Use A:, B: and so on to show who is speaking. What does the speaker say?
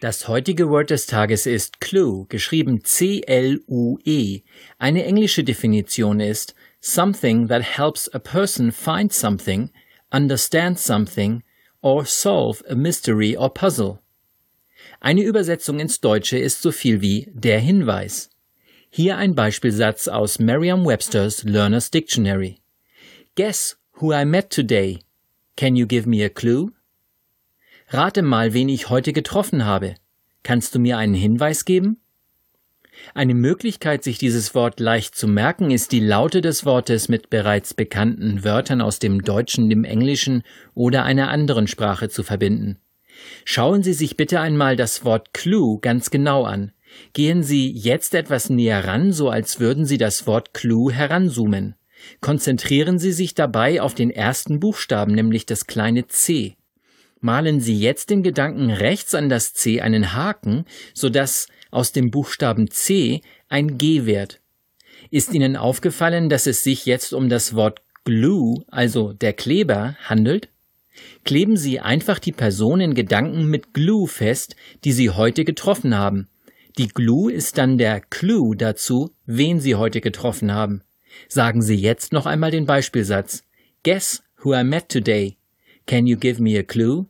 A: Das heutige Word des Tages ist Clue, geschrieben C-L-U-E. Eine englische Definition ist something that helps a person find something, understand something or solve a mystery or puzzle. Eine Übersetzung ins Deutsche ist so viel wie der Hinweis. Hier ein Beispielsatz aus Merriam-Webster's Learner's Dictionary. Guess who I met today. Can you give me a clue? Rate mal, wen ich heute getroffen habe. Kannst du mir einen Hinweis geben? Eine Möglichkeit, sich dieses Wort leicht zu merken, ist die Laute des Wortes mit bereits bekannten Wörtern aus dem Deutschen, dem Englischen oder einer anderen Sprache zu verbinden. Schauen Sie sich bitte einmal das Wort Clue ganz genau an. Gehen Sie jetzt etwas näher ran, so als würden Sie das Wort Clue heranzoomen. Konzentrieren Sie sich dabei auf den ersten Buchstaben, nämlich das kleine C. Malen Sie jetzt den Gedanken rechts an das C einen Haken, sodass aus dem Buchstaben C ein G wird. Ist Ihnen aufgefallen, dass es sich jetzt um das Wort Glue, also der Kleber, handelt? Kleben Sie einfach die Person in Gedanken mit Glue fest, die Sie heute getroffen haben. Die Glue ist dann der Clue dazu, wen Sie heute getroffen haben. Sagen Sie jetzt noch einmal den Beispielsatz. Guess who I met today. Can you give me a clue?